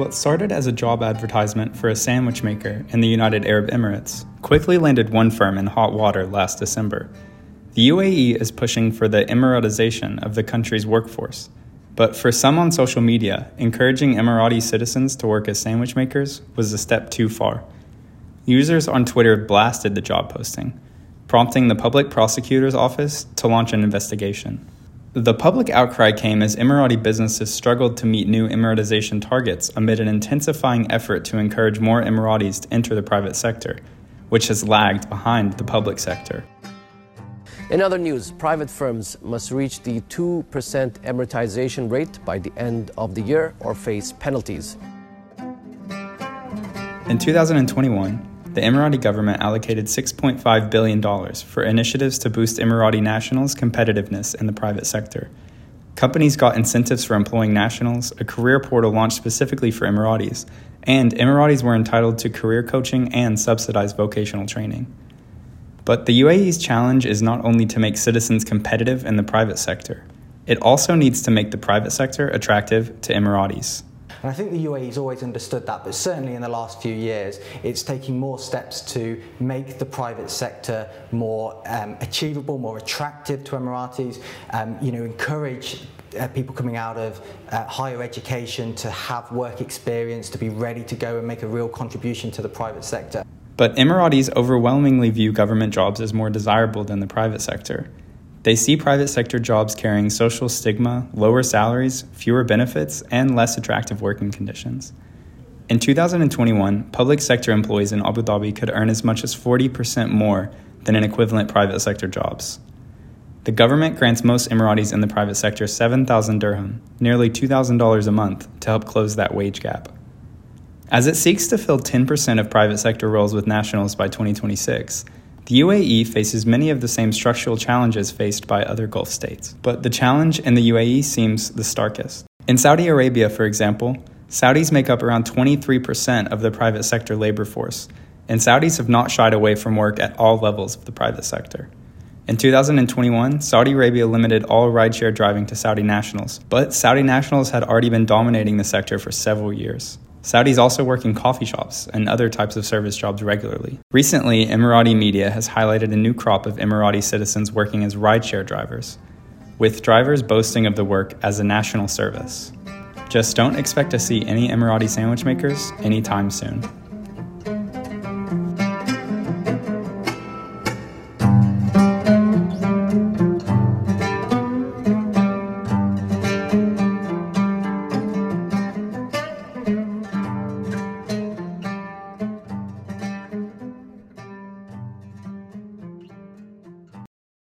What started as a job advertisement for a sandwich maker in the United Arab Emirates quickly landed one firm in hot water last December. The UAE is pushing for the Emiratization of the country's workforce, but for some on social media, encouraging Emirati citizens to work as sandwich makers was a step too far. Users on Twitter blasted the job posting, prompting the public prosecutor's office to launch an investigation. The public outcry came as Emirati businesses struggled to meet new Emiratization targets amid an intensifying effort to encourage more Emiratis to enter the private sector, which has lagged behind the public sector. In other news, private firms must reach the 2% Emiratization rate by the end of the year or face penalties. In 2021, the Emirati government allocated $6.5 billion for initiatives to boost Emirati nationals' competitiveness in the private sector. Companies got incentives for employing nationals, a career portal launched specifically for Emiratis, and Emiratis were entitled to career coaching and subsidized vocational training. But the UAE's challenge is not only to make citizens competitive in the private sector, it also needs to make the private sector attractive to Emiratis. And I think the UAE has always understood that, but certainly in the last few years, it's taking more steps to make the private sector more um, achievable, more attractive to Emiratis, um, you know, encourage uh, people coming out of uh, higher education to have work experience, to be ready to go and make a real contribution to the private sector. But Emiratis overwhelmingly view government jobs as more desirable than the private sector. They see private sector jobs carrying social stigma, lower salaries, fewer benefits, and less attractive working conditions. In 2021, public sector employees in Abu Dhabi could earn as much as 40% more than in equivalent private sector jobs. The government grants most Emiratis in the private sector 7,000 dirham, nearly $2,000 a month, to help close that wage gap. As it seeks to fill 10% of private sector roles with nationals by 2026, the UAE faces many of the same structural challenges faced by other Gulf states, but the challenge in the UAE seems the starkest. In Saudi Arabia, for example, Saudis make up around 23% of the private sector labor force, and Saudis have not shied away from work at all levels of the private sector. In 2021, Saudi Arabia limited all rideshare driving to Saudi nationals, but Saudi nationals had already been dominating the sector for several years. Saudis also work in coffee shops and other types of service jobs regularly. Recently, Emirati media has highlighted a new crop of Emirati citizens working as rideshare drivers, with drivers boasting of the work as a national service. Just don't expect to see any Emirati sandwich makers anytime soon.